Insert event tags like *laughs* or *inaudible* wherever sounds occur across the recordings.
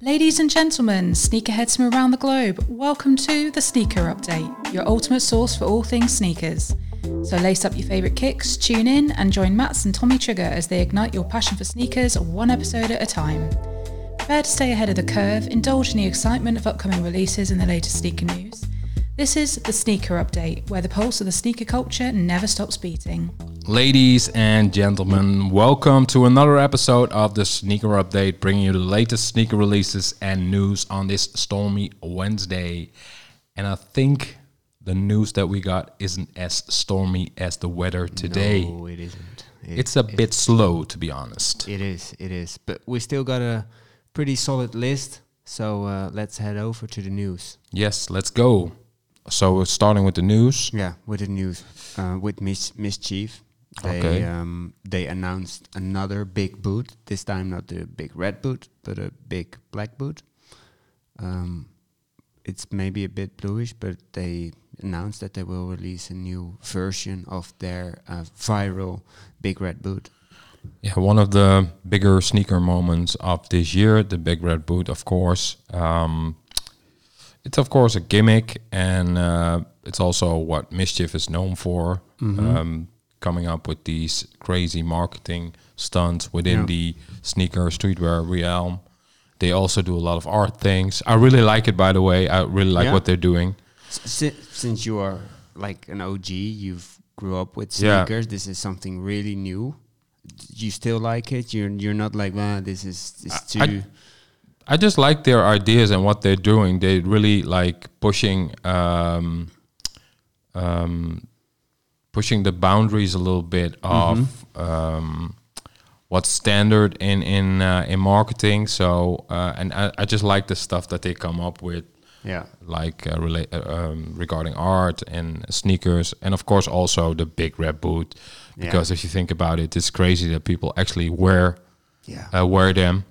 Ladies and gentlemen, sneakerheads from around the globe, welcome to the Sneaker Update, your ultimate source for all things sneakers. So lace up your favourite kicks, tune in, and join Mats and Tommy Trigger as they ignite your passion for sneakers one episode at a time. Prepare to stay ahead of the curve, indulge in the excitement of upcoming releases and the latest sneaker news. This is the Sneaker Update, where the pulse of the sneaker culture never stops beating. Ladies and gentlemen, welcome to another episode of the Sneaker Update, bringing you the latest sneaker releases and news on this stormy Wednesday. And I think the news that we got isn't as stormy as the weather today. No, it isn't. It- It's a bit slow, to be honest. It is. It is. But we still got a pretty solid list. So uh, let's head over to the news. Yes, let's go. So we're starting with the news. Yeah, with the news, uh, with Mis- MSCHF. They Okay. um, they announced another big boot. This time not the big red boot, but a big black boot. Um, it's maybe a bit bluish, but they announced that they will release a new version of their uh, viral big red boot. Yeah, one of the bigger sneaker moments of this year, the Big Red Boot, of course. Um, it's of course a gimmick, and uh, it's also what MSCHF is known for. Um, coming up with these crazy marketing stunts within Yeah. the sneaker streetwear realm. They also do a lot of art things. I really like it, by the way. I really like Yeah. what they're doing. Si- since you are like an OG, you've grew up with Yeah. sneakers. This is something really new. You still like it. You're you're not like, well, this is this too. I just like their ideas and what they're doing. They really like pushing um, um, pushing the boundaries a little bit of um, what's standard in in uh, in marketing. So uh, and I, I just like the stuff that they come up with, yeah, like uh, relate uh, um, regarding art and sneakers, and of course also the big red boot. Yeah. Because if you think about it, it's crazy that people actually wear yeah. uh, wear them.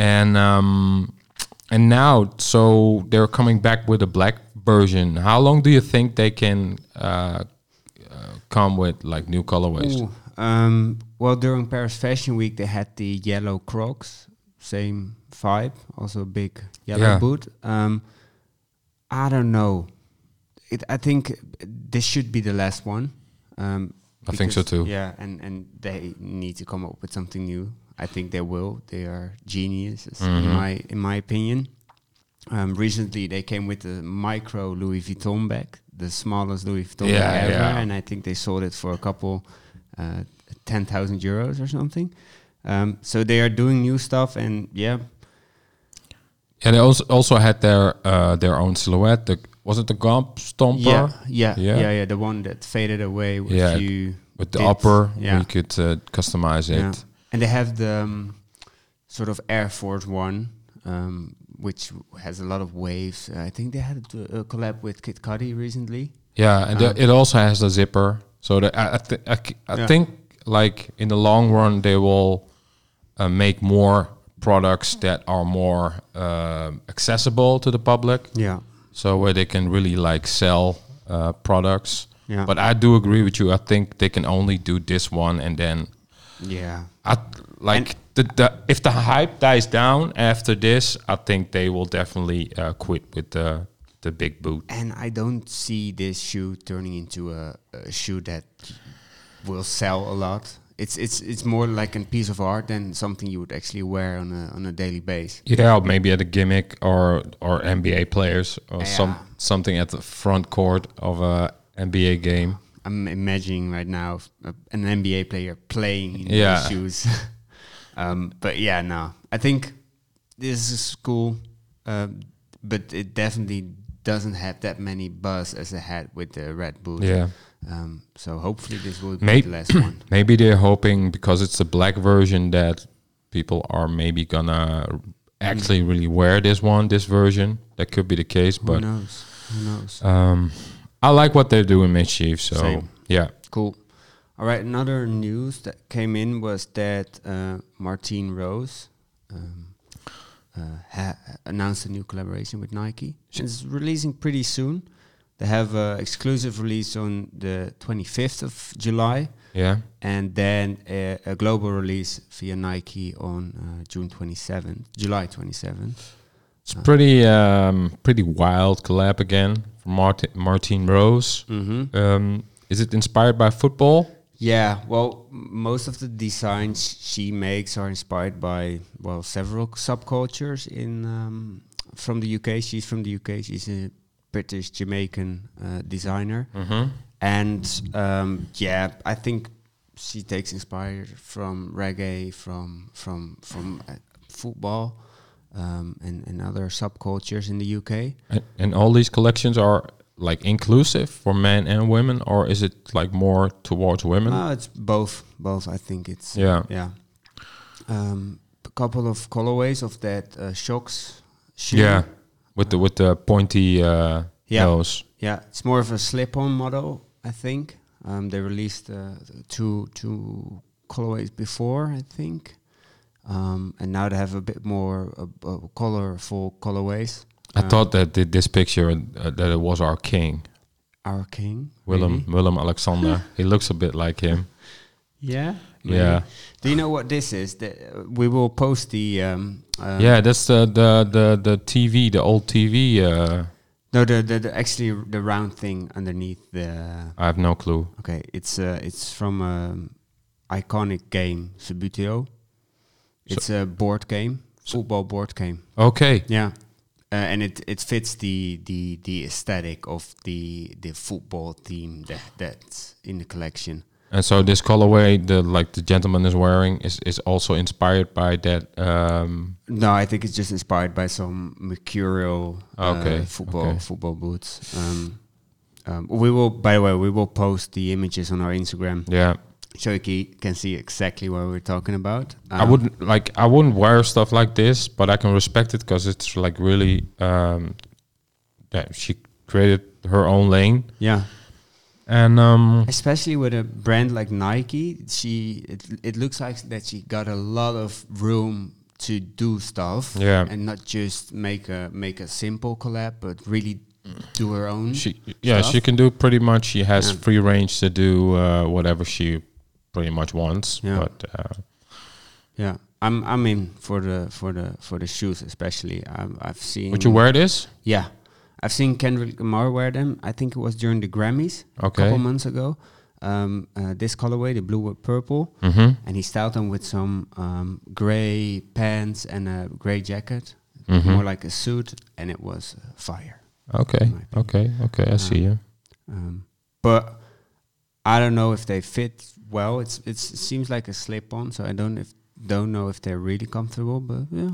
And um, and now, so they're coming back with a black version. How long do you think they can uh, uh, come with like new colorways? Ooh, um, well, during Paris Fashion Week, they had the yellow Crocs, same vibe, also a big yellow Yeah. boot. Um, I don't know. It, I think this should be the last one. Um, I think so too. Yeah, and and they need to come up with something new. I think they will. They are geniuses in Mhm. my in my opinion. Um, recently, they came with the micro Louis Vuitton bag, the smallest Louis Vuitton Yeah, bag ever, yeah. and I think they sold it for a couple uh, ten thousand euros or something. Um, so they are doing new stuff, and yeah, Yeah, they also also had their uh, their own silhouette. The, was it the Gobstomper yeah, yeah, Yeah. yeah, yeah, The one that faded away with Yeah, you with the did- upper? yeah. We could uh, customize it. And they have the um, sort of Air Force One, um, which has a lot of waves. Uh, I think they had a, a collab with Kid Cudi recently. Yeah, and the, Um, it also has the zipper. So that I th- I, I Yeah. think like in the long run they will uh, make more products that are more um accessible to the public. Yeah, So where they can really like sell uh, products. yeah, But I do agree with you. I think they can only do this one, and then yeah, I like the, the if the hype dies down after this, I think they will definitely uh, quit with the the big boot. and I don't see this shoe turning into a, a shoe that will sell a lot. It's it's it's more like a piece of art than something you would actually wear on a on a daily base. Yeah, or maybe at a gimmick or or NBA players or some something at the front court of a NBA game. I'm imagining right now an NBA player playing in Yeah. these shoes. *laughs* um, but yeah, no, I think this is cool, um, but it definitely doesn't have that many buzz as it had with the Red Bull. Yeah, Um, so hopefully this will be May- the last one. *clears throat* maybe they're hoping because it's a black version that people are maybe gonna actually really wear this one, this version. That could be the case, But Who but knows? Who knows? um, I like what they're doing, MSCHF. So Same. yeah, Cool. All right. Another news that came in was that uh, Martine Rose um, uh, ha- announced a new collaboration with Nike. It's releasing pretty soon. They have an exclusive release on the 25th of July. Yeah. and then a, a global release via Nike on uh, June 27th, July 27th. It's pretty um, pretty wild collab again from Martin Martin Rose. Mm-hmm. Um, is it inspired by football? Yeah, well, most of the designs she makes are inspired by well several subcultures in um, from the UK. She's from the UK. She's a British Jamaican uh, designer, Mm-hmm. and um, yeah, I think she takes inspired from reggae, from from from uh, football, um, and and other subcultures in the UK. And, and all these collections are like inclusive for men and women, or is it like more towards women? No, it's both. Both. I think it's yeah. Yeah. Um, a couple of colorways of that uh, shocks. Shoe. Yeah. With the with the pointy uh, Yeah. nose. Yeah. It's more of a slip-on model, I think. Um, they released uh, two two colorways before, I think. Um, and now they have a bit more uh, uh, colorful colorways. I Um, thought that the, this picture uh, that it was our king, Our King. Willem maybe? Willem Alexander. *laughs* he looks a bit like him. Yeah. Yeah. Do you know what this is? The, uh, we will post the. Um, uh, yeah, that's the the the the TV, the old TV. Uh, No, the, the the actually the round thing underneath the. I have no clue. Okay, it's uh, it's from um, iconic game Subbuteo. It's a board game, football board game. Okay. Yeah, uh, and it it fits the the the aesthetic of the the football team that that's in the collection. And so this colorway, the like the gentleman is wearing, is is also inspired by that. Um, No, I think it's just inspired by some mercurial uh, Okay, football okay. football boots. Um, um, we will, by the way, we will post the images on our Instagram yeah, so you can see exactly what we're talking about. I Um, wouldn't like I wouldn't wear stuff like this, but I can respect it because it's like really. Um, yeah, she created her own lane, Yeah, and um, especially with a brand like Nike, she it, it looks like that she got a lot of room to do stuff. Yeah. and not just make a make a simple collab, but really do her own. she yeah she can do pretty much. She has Yeah. free range to do uh, whatever she pretty much wants. Yeah. But uh, Yeah, I'm I'm in for the for the for the shoes especially. I've I've seen. would you wear this? Yeah, I've seen Kendrick Lamar wear them. I think it was during the Grammys a Okay. couple months ago. Um, uh, this colorway, the blue with purple, Mm-hmm. and he styled them with some um, gray pants and a gray jacket, Mhm. more like a suit, and it was uh, fire. Okay. Okay. Okay. I see you. Um, but I don't know if they fit well. It's it's it seems like a slip on, so I don't if don't know if they're really comfortable. But yeah,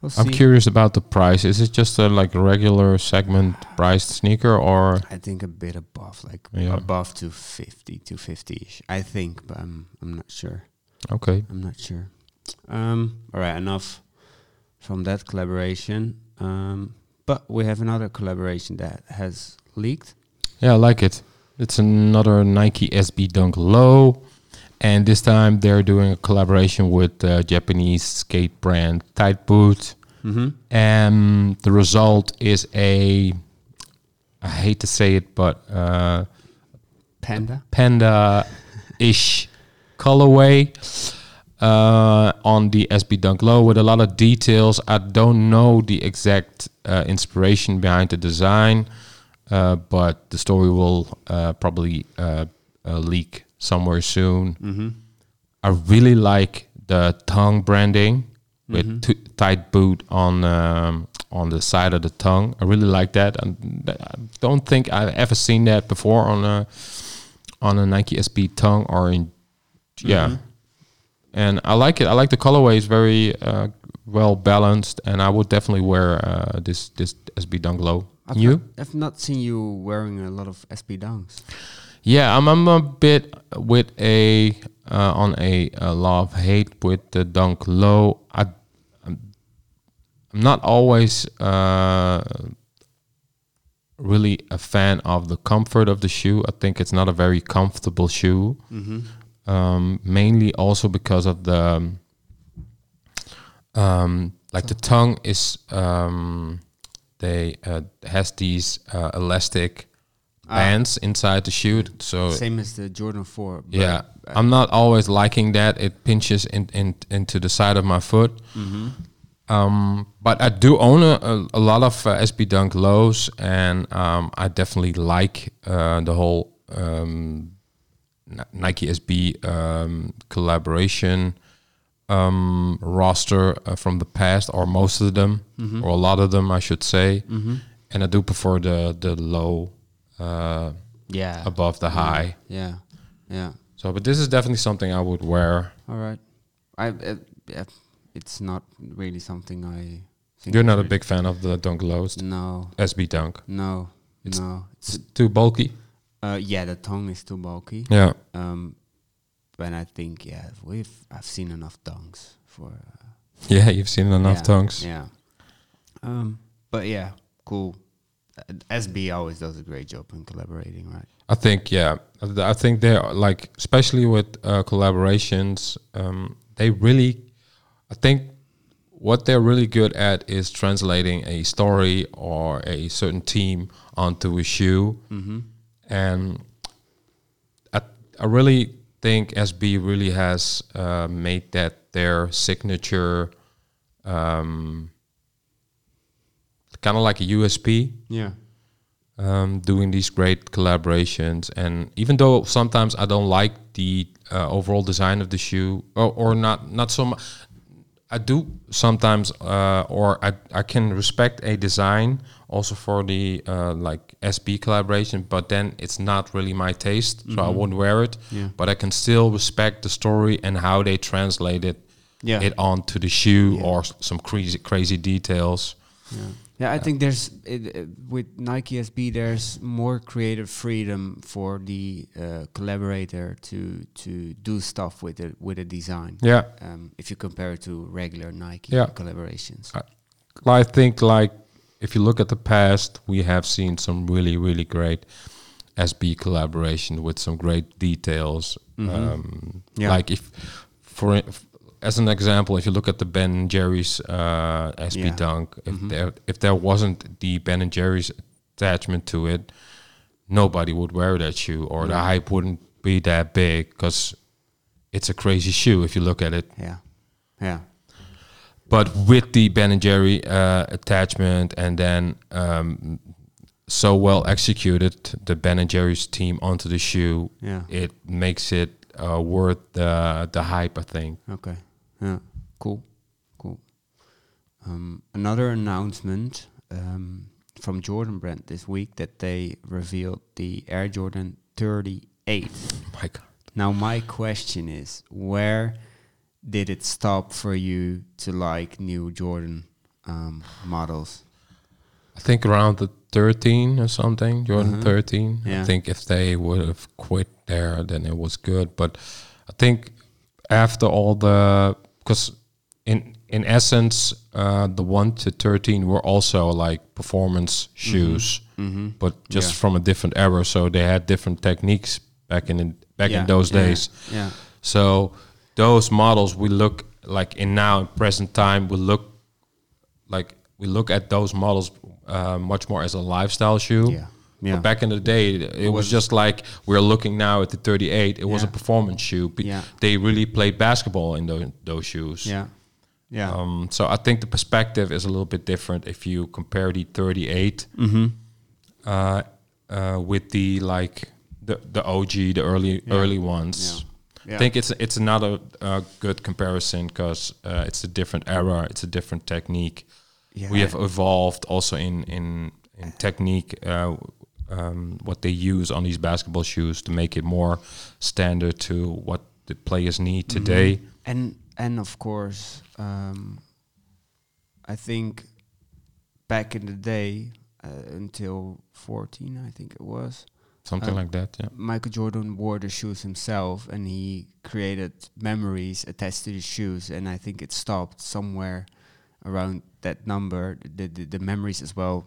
we'll I'm see. curious about the price. Is it just a like regular segment priced sneaker or I think a bit above, like Yeah. above 250, 250 ish. I think, but I'm I'm not sure. okay? I'm not sure. Um, all right, enough from that collaboration. Um, but we have another collaboration that has leaked. Yeah, I like it. It's another Nike SB Dunk Low, and this time they're doing a collaboration with the Japanese skate brand Tightbooth. Mm-hmm. And the result is a, I hate to say it, but uh, Panda. panda-ish *laughs* colorway uh, on the SB Dunk Low with a lot of details. I don't know the exact uh, inspiration behind the design, uh, but the story will uh, probably uh, uh, leak somewhere soon. Mm-hmm. I really like the tongue branding with t- Tightbooth on um, on the side of the tongue. I really like that, and I don't think I've ever seen that before on a on a Nike SB tongue or in yeah. And I like it. I like the colorway. It's very uh, well balanced, and I would definitely wear uh, this this SB Dunk Low. I've you? Not, I've not seen you wearing a lot of SB Dunks. Yeah, I'm, I'm a bit with a uh, on a, uh love hate with the dunk low. I I'm, I'm not always uh, really a fan of the comfort of the shoe. I think it's not a very comfortable shoe. Mm-hmm. Um, mainly also because of the um, um, like the tongue is um, they uh, has these uh, elastic bands inside the shoe. So Same as the Jordan 4. but, yeah, uh, I'm not always liking that. It pinches in, in into the side of my foot. Mm-hmm. Um, but I do own a, a, a lot of uh, SB Dunk lows, and um, I definitely like uh, the whole um, Nike SB um, collaboration um, roster uh, from the past, or most of them, Mm-hmm. or a lot of them, I should say. And I do prefer the the low uh, yeah. above the high. Yeah. Yeah. So, but this is definitely something I would wear. All right. I uh, yeah, it's not really something I think You're not a big fan of the Dunk lows, No. SB Dunk. No. It's- no. It's too bulky. Uh, yeah, the tongue is too bulky. Yeah. Um, but I think yeah, we've I've seen enough dunks for uh, Yeah, you've seen enough yeah, tongues. Yeah. Um, but yeah, cool. Uh, SB always does a great job in collaborating, right? I think, yeah, I I think they're like, especially with uh, collaborations, um, they really, I think what they're really good at is translating a story or a certain team onto a shoe. Mm-hmm. And I, I really think SB really has uh, made that their signature, um, kind of like a USP. Yeah. um, doing these great collaborations. And even though sometimes I don't like the uh, overall design of the shoe, or, or not not so much, I do sometimes, uh, or I I can respect a design also for the uh, like SB collaboration, but then it's not really my taste, so I won't wear it. Yeah. But I can still respect the story and how they translated Yeah. it onto the shoe Yeah. or some crazy crazy details. Yeah, yeah. I think there's it, uh, with Nike SB. There's more creative freedom for the uh, collaborator to to do stuff with it with a design. Yeah. Um, if you compare it to regular Nike Yeah. collaborations. I think like if you look at the past, we have seen some really really great SB collaboration with some great details. Um, Mm-hmm. Yeah. Like if for if, as an example, if you look at the Ben and Jerry's uh, SB Yeah. Dunk, if Mhm. there if there wasn't the Ben and Jerry's attachment to it, nobody would wear that shoe, or the hype wouldn't be that big because it's a crazy shoe if you look at it. Yeah, yeah, but with the Ben and Jerry uh, attachment and then um, so well executed the Ben and Jerry's team onto the shoe, yeah. it makes it uh, worth the the hype. I think. Okay. Yeah. Cool. Cool. Um, another announcement um, from Jordan Brand this week that they revealed the Air Jordan 38. My God. Now my question is, where did it stop for you to like new Jordan um, models? I think around the 13 or something, Jordan Mhm. 13. I think if they would have quit there, then it was good. But I think after all the, because in in essence, uh, the 1 to 13 were also like performance shoes, Mm-hmm. but just Yeah. from a different era. So they had different techniques back in, in back in those yeah, days. Yeah. So those models we look like in now in present time we look like we look at those models uh, much more as a lifestyle shoe. Yeah. Yeah. But back in the day, it, was, was- just like we're looking now at the 38. It was a performance shoe. Yeah. They really played basketball in those those shoes. Yeah. Yeah. Um, so I think the perspective is a little bit different if you compare the 38 mm-hmm. uh, uh, with the like the the OG, the early Yeah. early ones. Yeah. I think it's it's another uh, good comparison because uh, it's a different era, it's a different technique. Yeah. We have evolved also in in in technique. Uh, um, what they use on these basketball shoes to make it more standard to what the players need Mm-hmm. today. and and of course um, I think back in the day uh, until 14 I think it was Something Um, like that. Yeah. Michael Jordan wore the shoes himself and he created memories attached to the shoes and I think it stopped somewhere around that number the the, the memories as well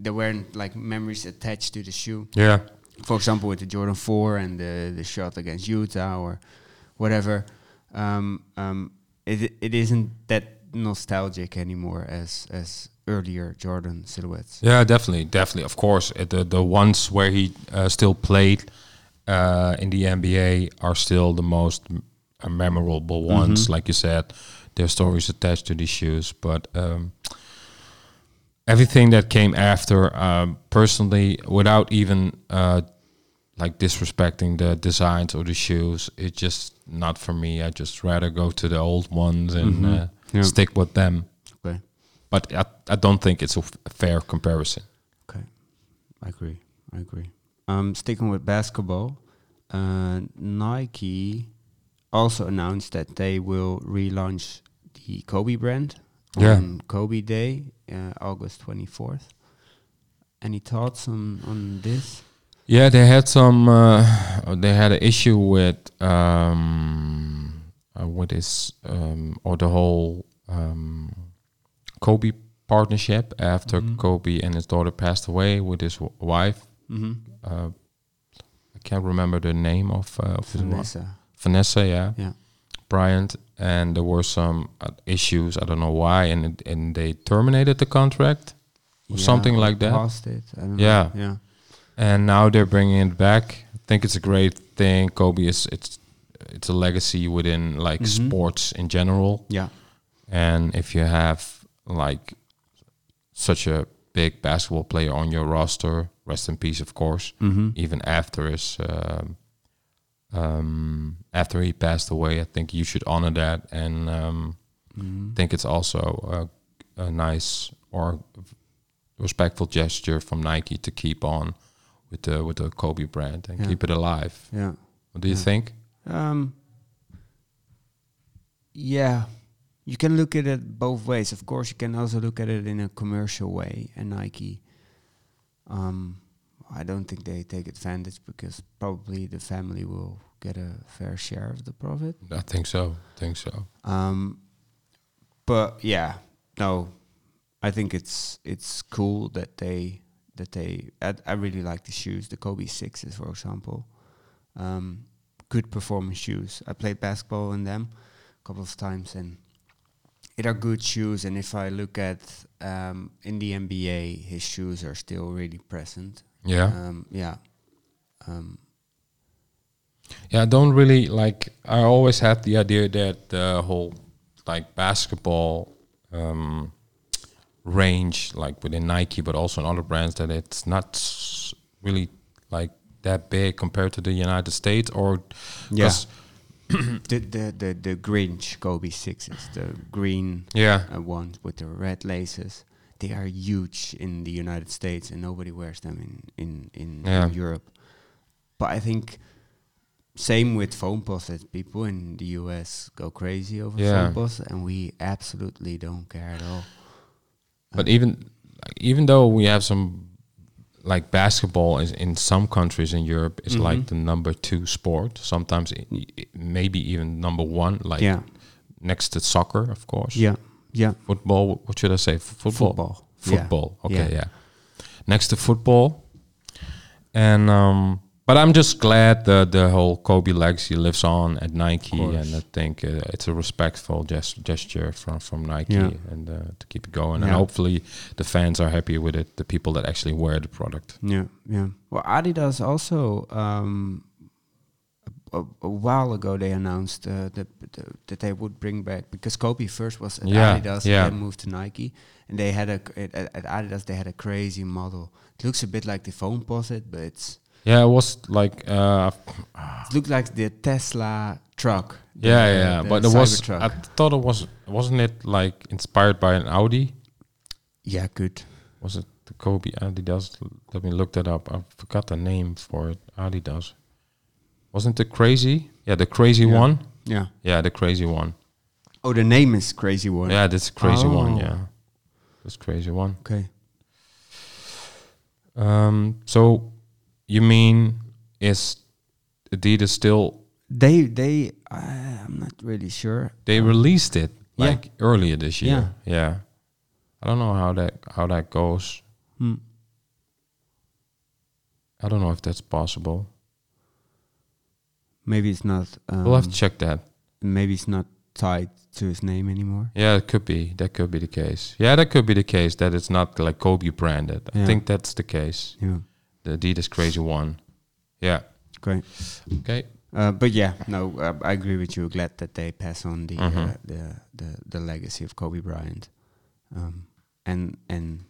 there weren't like memories attached to the shoe Yeah. for example, with the Jordan 4 and the, the shot against Utah or whatever, um, um, it it isn't that nostalgic anymore as as earlier Jordan silhouettes. Yeah, definitely, definitely. Of course, uh, the the ones where he uh, still played uh, in the NBA are still the most m- uh, memorable ones. Like you said, their stories attached to these shoes, but. Um, Everything that came after, um, personally, without even uh, like disrespecting the designs or the shoes, it's just not for me. I just rather go to the old ones and uh, Yeah. stick with them. But I, I don't think it's a f- fair comparison. Okay, I agree. I agree. Um, sticking with basketball, uh, Nike also announced that they will relaunch the Kobe brand Yeah. on Kobe Day, uh, August twenty fourth. Any thoughts on on this? Yeah, they had some. Uh, they had an issue with um, uh, with this um, or the whole um, Kobe partnership after Kobe and his daughter passed away with his w- wife. Mm-hmm. Uh, I can't remember the name of, uh, of his wife. Vanessa. Vanessa, yeah, Yeah. Bryant, and there were some uh, issues. I don't know why, and it- and they terminated the contract or Yeah, something like that. Paused it. I don't Yeah. Know. Yeah. and now they're bringing it back. I think it's a great thing. Kobe is it's it's a legacy within like Mhm. sports in general, Yeah. and if you have like such a big basketball player on your roster, rest in peace, of course. Mm-hmm. Even after his um, um, after he passed away, I think you should honor that, and um, Mm-hmm. I think it's also a, a nice or respectful gesture from Nike to keep on with the with the Kobe brand and Yeah. keep it alive. Yeah. What do you Yeah. think? Um, yeah, you can look at it both ways. Of course, you can also look at it in a commercial way. And Nike, um, I don't think they take advantage because probably the family will get a fair share of the profit. I think so. I think so. Um, but yeah, no, I think it's it's cool that they that they. I, I really like the shoes, the Kobe sixes, for example. Um, good performance shoes. I played basketball in them a couple of times, and it are good shoes. And if I look at um, in the NBA, his shoes are still really present. Yeah. Um, yeah. Um, Yeah, I don't really like. I always had the idea that the whole like basketball um, range, like within Nike, but also in other brands, that it's not really like that big compared to the United States. Or Yeah. *clears throat* the, the the the Grinch Kobe sixes, the green yeah, uh, ones with the red laces. They are huge in the United States, and nobody wears them in in in, Yeah. in Europe. But I think same with Foamposite. People in the US go crazy over Yeah. Foamposite, and we absolutely don't care at all. but even like, even though we have some like basketball is in some countries in Europe is like Mhm. the number two sport. Sometimes maybe even number one, like yeah, next to soccer, of course. yeah, yeah. football. What should I say? F- Football. Football. Yeah. Football. Okay, Yeah. yeah. Next to football, and um, but I'm just glad the the whole Kobe legacy lives on at Nike, and I think uh, it's a respectful gest- gesture from from Nike, Yeah. and uh, to keep it going. And hopefully, the fans are happy with it. The people that actually wear the product. Yeah, yeah. Well, Adidas also um, a, a, a while ago they announced uh, that that- that they would bring back because Kobe first was at Yeah, Adidas yeah. and then moved to Nike, and they had a at, at at Adidas they had a crazy model. It looks a bit like the Foamposite, but it's Yeah, it was like uh, it looks like the Tesla truck. the- yeah, yeah, the but it was. Cybertruck. I thought it was. Wasn't it like inspired by an Audi? yeah, good. was it the Kobe Adidas? Let me look that up. I forgot the name for it. Adidas. Wasn't the crazy? Yeah, the crazy Yeah. one. Yeah. Yeah, the crazy one. Oh, the name is crazy one. Yeah, that's crazy one. Oh. Yeah, that's crazy one. Okay. Um, so you mean is Adidas still? They they uh, I'm not really sure. They released it Yeah. like earlier this year. Yeah. yeah. I don't know how that how that goes. Hmm. I don't know if that's possible. Maybe it's not. Um, we'll have to check that. maybe it's not tied to his name anymore. Yeah, it could be. That could be the case. Yeah, that could be the case. That it's not like Kobe branded. I think that's the case. Yeah, The Adidas Crazy One. Yeah. great. Okay. Uh, but yeah, no, uh, I agree with you. Glad that they pass on the uh, Mhm. the, the the legacy of Kobe Bryant, um, and and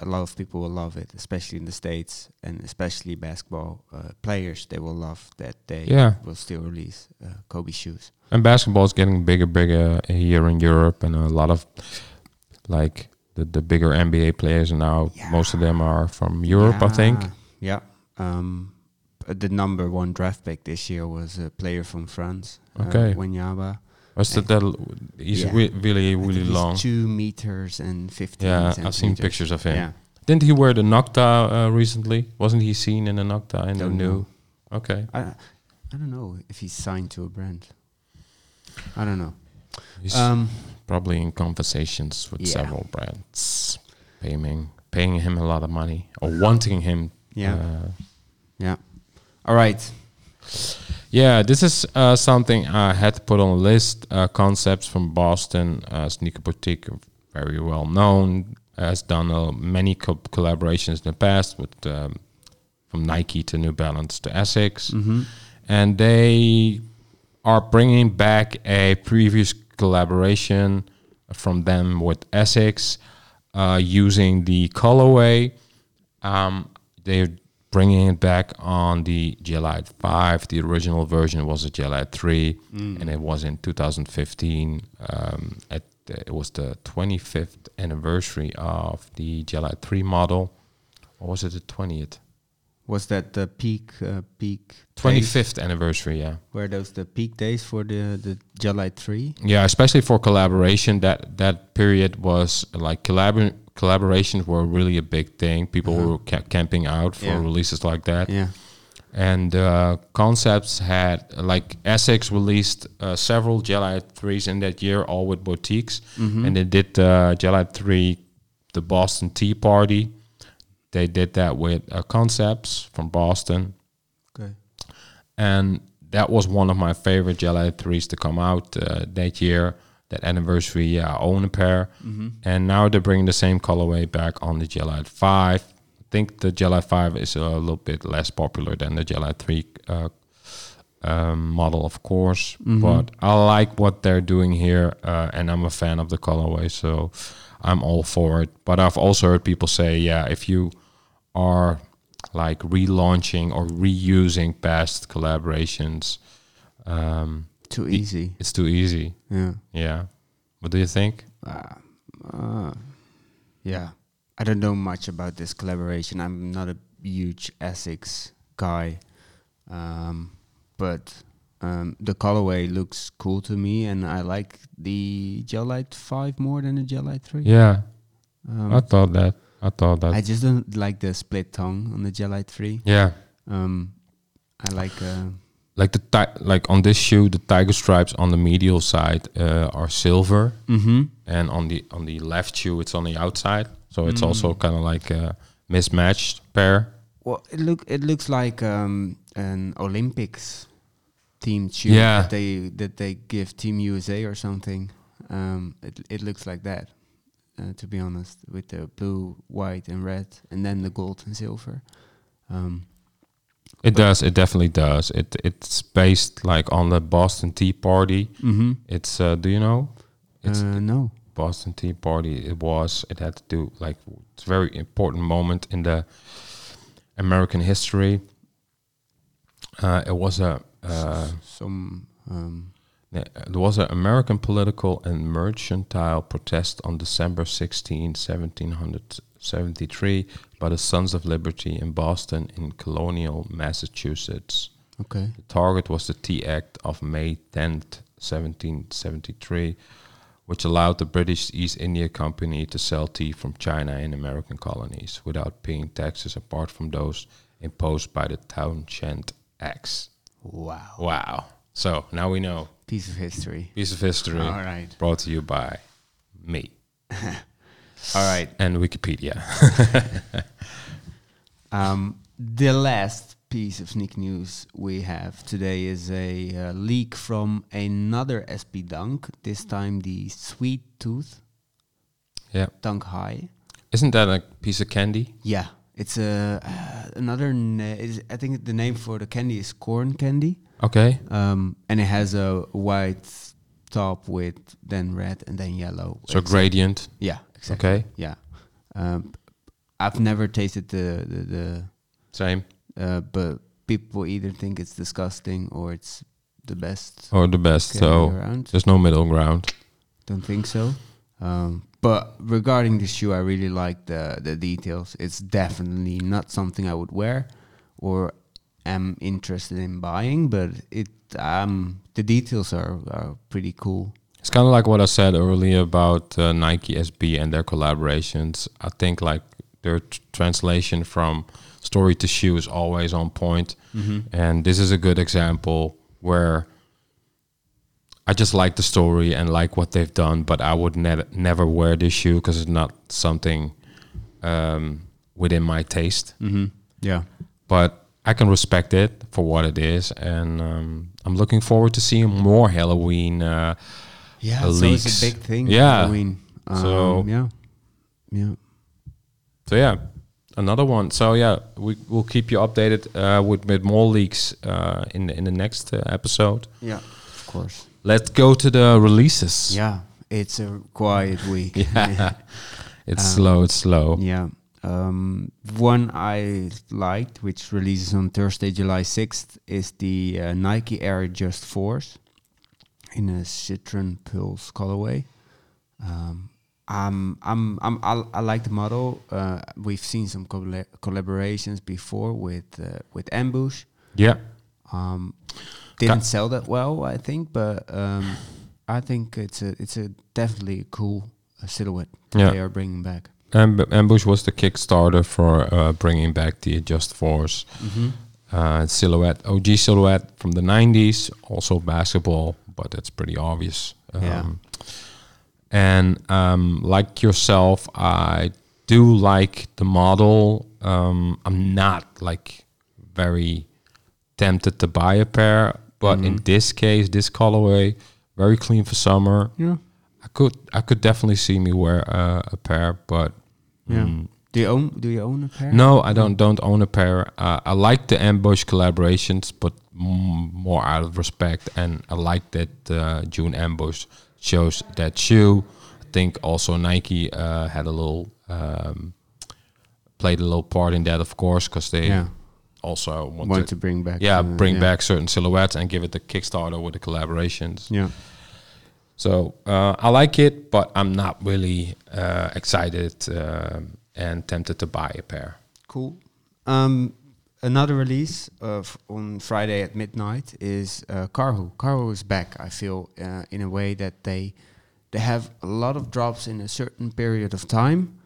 a lot of people will love it, especially in the states, and especially basketball uh, players. They will love that they Yeah. will still release uh, Kobe shoes. And basketball is getting bigger, bigger here in Europe, and a lot of like the the bigger NBA players now. Most of them are from Europe, I think. Yeah. Um, uh, the number one draft pick this year was a player from France. Okay. Uh, Wanyama. Was that that? He's Yeah. re- really, really he's long. Two meters and fifteen. Yeah, I've seen pictures of him. Yeah. Didn't he wear the Nocta uh, recently? Wasn't he seen in the Nocta in the Don't new? know. Okay. I I don't know if he's signed to a brand. I don't know. He's Um, probably in conversations with yeah. several brands, paying paying him a lot of money or wanting him. Yeah. Uh, yeah. All right. yeah, this is uh, something I had to put on a list. Uh, concepts from Boston uh, sneaker boutique, very well known, has done uh, many co- collaborations in the past with um, from Nike to New Balance to ASICS. Mm-hmm. and they are bringing back a previous collaboration from them with ASICS uh, using the colorway. Um, they're bringing it back on the Gel-Lyte 5. The original version was a Gel-Lyte 3, and it was in 2015. Um, at the, it was the 25th anniversary of the Gel-Lyte 3 model. Or was it the 20th? Was that the peak uh, peak days? 25th anniversary, yeah. Were those the peak days for the the Gel-Lyte three? Yeah, especially for collaboration, that that period was like collabor- collaborations were really a big thing. People Uh-huh. were ca- camping out for Yeah. releases like that, Yeah. and uh, concepts had like ASICS released uh, several Gel-Lyte threes in that year, all with boutiques, Mm-hmm. and they did uh, Gel-Lyte three, the Boston Tea Party. They did that with uh, concepts from Boston, Okay. and that was one of my favorite Gel-Lyte threes to come out uh, that year. That anniversary, yeah, I own a pair, and now they're bringing the same colorway back on the Gel-Lyte Five. I think the Gel-Lyte Five is a little bit less popular than the Gel-Lyte Three uh, um, model, of course, but I like what they're doing here, uh, and I'm a fan of the colorway, so I'm all for it. But I've also heard people say, yeah, if you are like relaunching or reusing past collaborations, um, Too easy. it's too easy. Yeah. Yeah. What do you think? Uh, uh, yeah. I don't know much about this collaboration. I'm not a huge ASICS guy, um, but um, the colorway looks cool to me, and I like the Gel-Lyte Five more than the Gel-Lyte Three. Yeah, Um, I thought that. I thought that. I just don't like the split tongue on the Gel-Lyte Three. yeah, Um, I like. Uh, like the ti- like on this shoe, the tiger stripes on the medial side uh, are silver, mm-hmm. and on the on the left shoe, it's on the outside. So it's also kind of like a mismatched pair. Well, it look it looks like um, an Olympics themed shoe Yeah. that they that they give Team USA or something. Um, it it looks like that, uh, to be honest, with the blue, white, and red, and then the gold and silver. Um, It does. It definitely does. It it's based like on the Boston Tea Party. mm-hmm. It's uh, do you know? It's uh, no. Boston Tea Party. It was. It had to do like it's a very important moment in the American history. Uh, it was a uh, Some um, there was an American political and mercantile protest on December 16, 1773 by the Sons of Liberty in Boston in colonial Massachusetts. okay. The target was the Tea Act of May 10th, 1773, which allowed the British East India Company to sell tea from China in American colonies without paying taxes apart from those imposed by the Townshend Acts. Wow. Wow. So now we know. Piece of history. Piece of history All right. brought to you by me *laughs* All right. and Wikipedia. *laughs* Um, the last piece of sneak news we have today is a uh, leak from another SB Dunk. This time the Sweet Tooth Yeah. Dunk High. Isn't that a piece of candy? Yeah, it's a uh, another. Na- is, I think the name for the candy is corn candy, Okay. um, and it has a white top with then red and then yellow. So It's- gradient. Yeah, exactly. Okay. Yeah, um, I've never tasted the the, the Same. uh, but people either think it's disgusting or it's the best Or the best. So around. there's no middle ground. Don't think so. Um, but regarding the shoe, I really like the the details. It's definitely not something I would wear or am interested in buying, but it um the details are, are pretty cool. It's kind of like what I said earlier about uh, Nike SB and their collaborations. I think like their t- translation from story to shoe is always on point. and this is a good example where I just like the story and like what they've done, but I would ne- never wear this shoe because it's not something um, within my taste. Mm-hmm. Yeah. But I can respect it for what it is, and um, I'm looking forward to seeing more Halloween. Uh, Yeah, so leaks. it's a big thing. Yeah. Halloween. Um, So- yeah, yeah. So yeah, another one. So yeah, we will keep you updated uh, with with more leaks uh, in the, in the next uh, episode. Yeah, of course. Let's go to the releases. Yeah, it's a quiet *laughs* week. Yeah. *laughs* It's Um, slow. It's slow. Yeah. Um, one I liked, which releases on Thursday, July 6th, is the uh, Nike Air Adjust Force in a Citron Pulse colorway. Um, I'm, I'm, I'm, I, I like the model. Uh, we've seen some colla- collaborations before with uh, with Ambush. Yeah. Um, didn't sell that well, I think, but um, I think it's a it's a definitely a cool uh, silhouette that Yeah. they are bringing back. Amb- Ambush was the Kickstarter for uh, bringing back the Just Force Mm-hmm. uh, silhouette, OG silhouette from the 90s, also basketball, but that's pretty obvious. Yeah. And um, like yourself, I do like the model. Um, I'm not like very tempted to buy a pair, but in Mhm. this case, this colorway, very clean for summer. Yeah. I could I could definitely see me wear uh, a pair, but Yeah. mm, Do you own Do you own a pair? no, I don't don't own a pair. Uh, I like the ambush collaborations, but more out of respect, and I like that uh, June ambush shows that shoe. I think also Nike uh, had a little um, played a little part in that, of course, because they Yeah. also wanted Want to, bring back? yeah uh, bring yeah. back certain silhouettes and give it the Kickstarter with the collaborations. Yeah. So uh, I like it, but I'm not really uh, excited um and tempted to buy a pair. Cool. Um, another release of on Friday at midnight is uh, Karhu. Karhu is back. I feel uh, in a way that they they have a lot of drops in a certain period of time,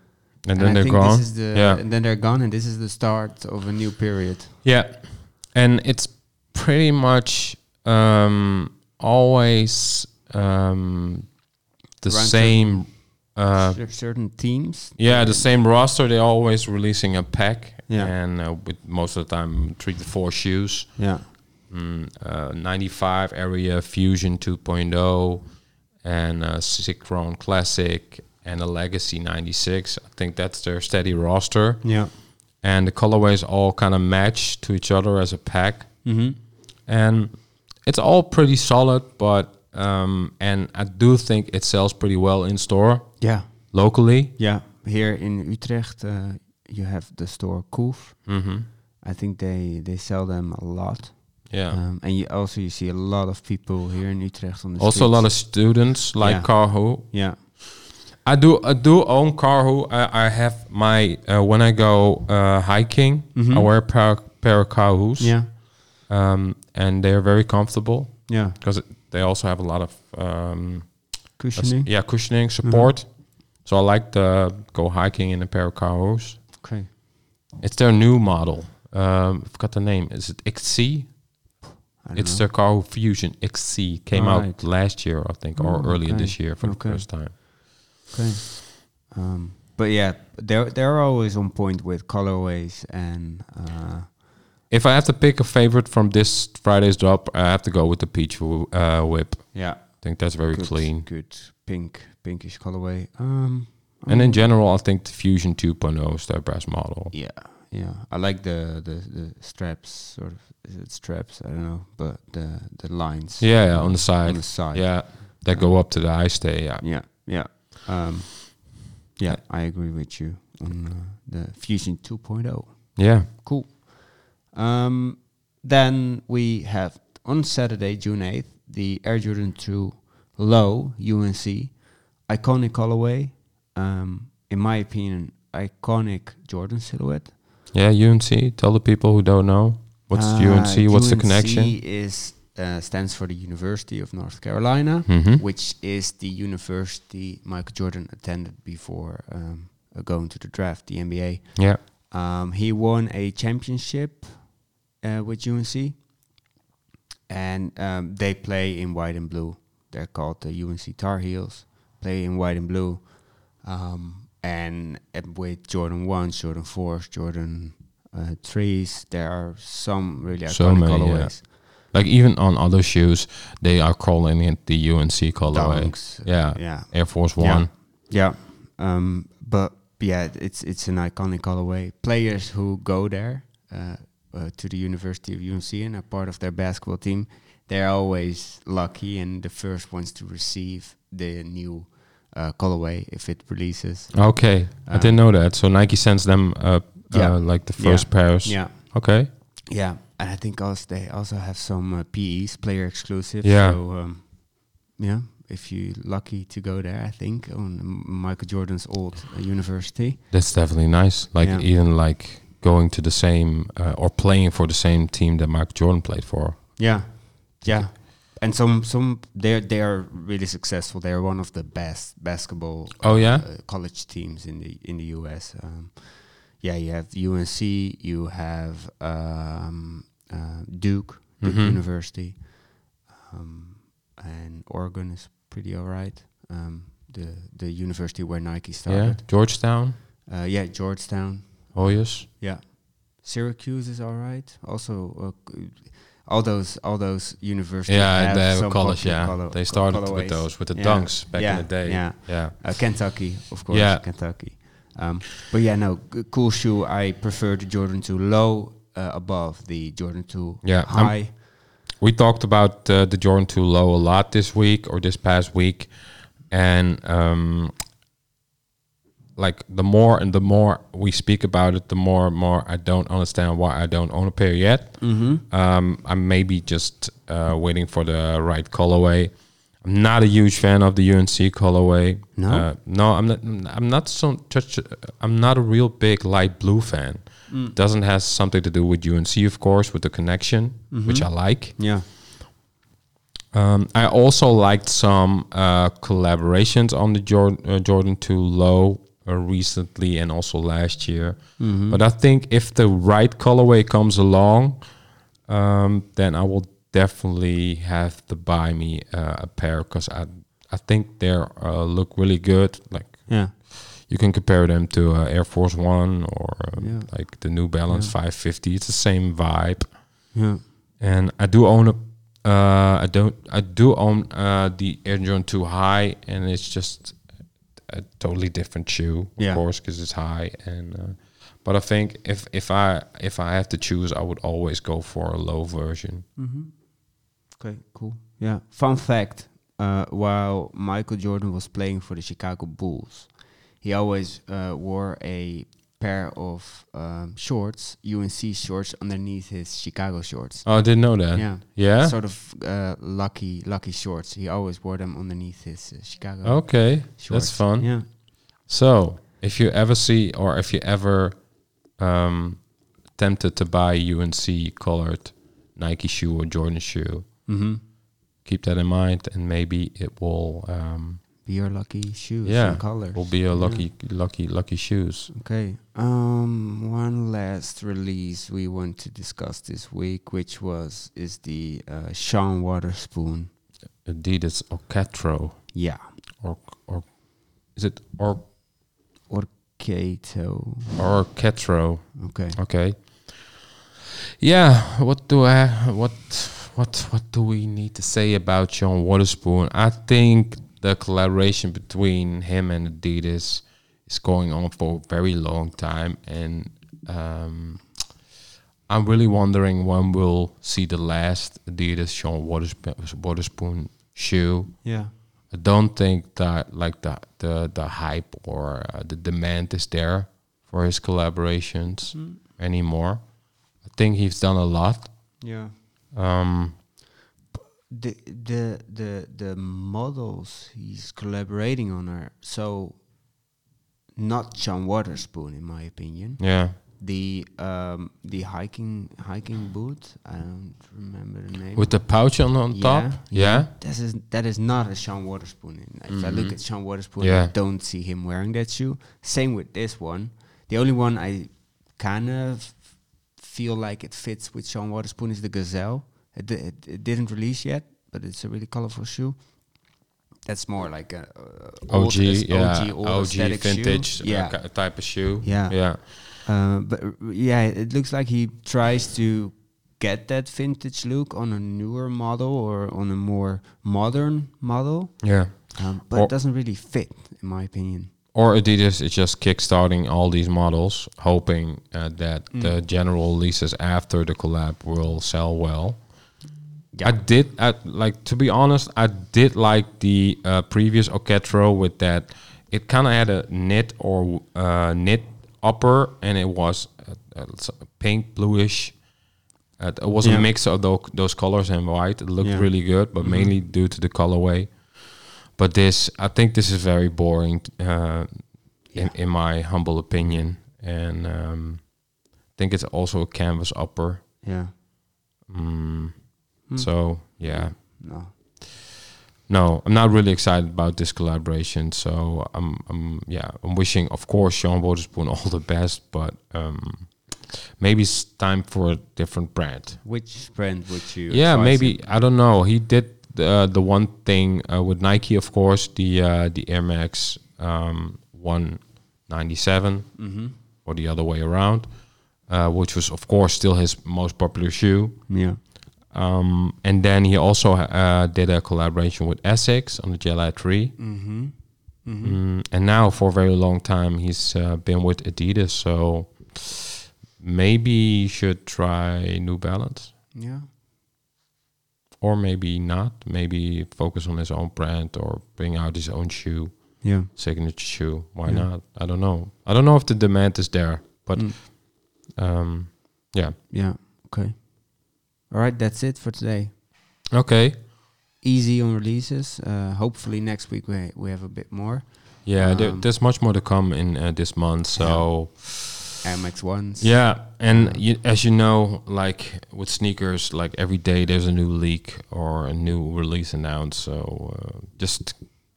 And, I then they're think gone. This is the yeah, and then they're gone, and this is the start of a new period. yeah, and it's pretty much um, always um, the Around same. Uh, certain teams. yeah, the same roster. They're always releasing a pack, Yeah. and uh, with most of the time three to four shoes. Yeah. Mm, uh, 95 Aria Fusion 2.0 and a Synchron Classic and a Legacy 96. I think that's their steady roster. Yeah. And the colorways all kind of match to each other as a pack. Mm-hmm. And it's all pretty solid, but um, and I do think it sells pretty well in store Yeah. locally. Yeah. Here in Utrecht, uh, you have the store Koef. hmm I think they they sell them a lot. Yeah. Um, and you also you see a lot of people here in Utrecht on the also, a lot of students like Yeah. Karhu yeah. I do I do own Carhu. I, I have my uh, when I go uh, hiking, Mhm. I wear a pair, pair of Karhus. Yeah. Um, and they're very comfortable Yeah. because they also have a lot of um, Cushioning. yeah cushioning support. So I like to go hiking in a pair of Karhus. Okay. It's their new model. Um, I forgot the name. Is it XC? It's know. their Karhu Fusion XC. Came out last year, I think, or Oh, earlier okay. this year for Okay. the first time. Okay. Um, but yeah, they're they're always on point with colorways and uh, if I have to pick a favorite from this Friday's drop, I have to go with the peach uh, whip. Yeah. I think that's very good, clean. Good pink, pinkish colorway. Um, And in general, I think the Fusion 2.0 is their best model. yeah, yeah. I like the the the straps, sort of. Is it straps? I don't know, but the the lines. Yeah, yeah, on the side. on the side. Yeah, that go up to the high stay. Yeah. yeah, yeah. Um, yeah, I agree with you on uh, the Fusion 2.0. Yeah. Cool. Um, then we have on Saturday, June 8th, the Air Jordan 2 Low UNC iconic colorway. Um, in my opinion, iconic Jordan silhouette. Yeah, UNC. Tell the people who don't know. What's Uh, UNC? What's the UNC connection? is uh, stands for the University of North Carolina, Mhm. which is the university Michael Jordan attended before um, uh, going to the draft, the NBA. Yeah. Um, he won a championship uh, with UNC, and um, they play in white and blue. They're called the UNC Tar Heels. Play in white and blue, um, and, and with Jordan ones, Jordan fours, Jordan uh, threes. There are some really iconic So yeah. colorways. Like even on other shoes, they are calling it the UNC colorway. Dunks, Yeah. yeah, Air Force Yeah. One. yeah. Um, but yeah, it's it's an iconic colorway. Players who go there uh, uh, to the University of UNC and are part of their basketball team, they're always lucky and the first ones to receive the new uh, colorway if it releases. Okay, I Uh, didn't know that. So Nike sends them uh, Yeah. uh, like the first pairs. Yeah, Okay. yeah, and I think also they also have some uh, PEs, player exclusive. Yeah. So um, yeah, if you're lucky to go there, I think on Michael Jordan's old uh, university. That's definitely nice. Like Yeah. even like going to the same uh, or playing for the same team that Michael Jordan played for. Yeah, yeah, and some some they they are really successful. They're one of the best basketball. Oh, yeah? uh, college teams in the in the U.S. Um, yeah, you have UNC, you have um, uh, Duke, Duke Mhm. University, um, and Oregon is pretty alright. Um, the the university where Nike started. Yeah. Georgetown, Uh, yeah, Georgetown. Oh yes. Yeah, Syracuse is all right. Also, uh, c- all those all those universities. Yeah, they have a college. Yeah, color- they started colorways. with those with the Yeah. dunks back Yeah, in the day. Yeah, yeah. uh, Kentucky, of course. Yeah. Kentucky. Um, but yeah, no, cool shoe. I prefer the Jordan 2 low uh, above the Jordan 2 Yeah, high. We talked about uh, the Jordan 2 low a lot this week or this past week, and um, like the more and the more we speak about it, the more and more I don't understand why I don't own a pair yet. Mm-hmm. Um, I'm maybe just uh, waiting for the right colorway. I'm not a huge fan of the UNC colorway. No? uh, no, I'm not. I'm not so. Such, I'm not a real big light blue fan. Mm. Doesn't has something to do with UNC, of course, with the connection, which I like. Yeah. Um, I also liked some uh, collaborations on the Jordan, uh, Jordan 2 Low recently and also last year. Mm-hmm. But I think if the right colorway comes along, um, then I will definitely have to buy me uh, a pair because I I think they uh, look really good. Like Yeah. you can compare them to uh, Air Force One or um, Yeah. like the New Balance 550. It's the same vibe Yeah. and I do own a. Uh, I don't. I do own uh, the Air Jordan 2 High, and it's just a totally different shoe, of Yeah. course, because it's high. And uh, but I think if if I if I have to choose, I would always go for a low version. Mm-hmm. Okay, cool. Yeah. Fun fact: uh, while Michael Jordan was playing for the Chicago Bulls, he always uh, wore a pair of um, shorts, UNC shorts, underneath his Chicago shorts. Oh, I didn't know that. Yeah. Yeah. Sort of uh, lucky, lucky shorts. He always wore them underneath his uh, Chicago. Okay, shorts. that's fun. Yeah. So, if you ever see, or if you ever um, tempted to buy UNC colored Nike shoe or Jordan shoe, Mm-hmm. keep that in mind, and maybe it will. Um, Be your lucky shoes. yeah, and colors. will be a Yeah. lucky, lucky, lucky shoes. Okay. Um, one last release we want to discuss this week, which was is the uh, Sean Wotherspoon. Adidas Orketro, Yeah. or or is it or Orcato. Orketro? Okay. Okay. Yeah, what do I what what what do we need to say about Sean Wotherspoon? I think the collaboration between him and Adidas is going on for a very long time, and um, I'm really wondering when we'll see the last Adidas Sean Wotherspoon, Wotherspoon shoe. Yeah. I don't think that like the the the hype or uh, the demand is there for his collaborations anymore. I think he's done a lot. Yeah. Um, The the the the models he's collaborating on are so not John Wotherspoon in my opinion. yeah, The um the hiking hiking boot, I don't remember the name. with the pouch on on top. Yeah, That is that is not a Sean Wotherspoon. If I look Mhm. at Sean Wotherspoon, Yeah. I don't see him wearing that shoe. Same with this one. The only one I kind of feel like it fits with Sean Wotherspoon is the Gazelle. It, it, it didn't release yet, but it's a really colorful shoe. That's more like a uh, OG, yeah, OG, OG shoe. vintage, uh, Yeah, ki- type of shoe. Yeah. yeah, uh, but yeah, it looks like he tries to get that vintage look on a newer model or on a more modern model, yeah. um, but Or- it doesn't really fit, in my opinion. Or Adidas is just kickstarting all these models, hoping uh, that Mm. the general releases after the collab will sell well. I did, I, like to be honest, I did like the uh, previous Orketro with that. It kind of had a knit or uh, knit upper, and it was uh, uh, s- pink, bluish. Uh, it was Yeah. a mix of those, those colors and white. It looked Yeah. really good, but Mhm. mainly due to the colorway. But this, I think, this is very boring, uh, in in my humble opinion, and um, I think it's also a canvas upper. Yeah. Mm. Hmm. So yeah, No. no, I'm not really excited about this collaboration. So I'm, I'm yeah, I'm wishing, of course, Sean Wotherspoon all the best, but um, maybe it's time for a different brand. Which brand would you? yeah, maybe him? I don't know. He did the the one thing uh, with Nike, of course, the uh, the Air Max um, 197 Mhm. or the other way around, uh, which was of course still his most popular shoe. Yeah. Um, and then he also uh, did a collaboration with ASICS on the Gel-Lyte 3. Mm-hmm. Mm, and now for a very long time he's uh, been with Adidas. So maybe he should try New Balance. Yeah. Or maybe not. Maybe focus on his own brand or bring out his own shoe, Yeah. signature shoe. Why Yeah. not? I don't know. I don't know if the demand is there. But Mm. um, yeah. Yeah. Okay. All right. That's it for today. Okay. Easy on releases. Uh, hopefully next week we we have a bit more. Yeah, there, Um, there's much more to come in uh, this month. So. MX ones. Yeah, and you, as you know, like with sneakers, like every day there's a new leak or a new release announced. So uh, just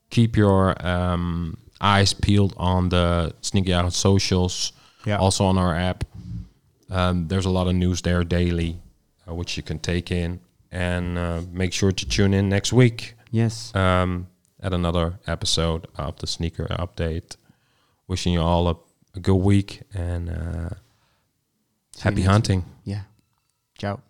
keep your um, eyes peeled on the Sneaky Out socials, Yeah. also on our app. Um, there's a lot of news there daily, uh, which you can take in, and uh, make sure to tune in next week Yes. um, at another episode of the Sneaker Update. Wishing you all a, a good week and uh, happy hunting. week. Yeah. Ciao. Ciao.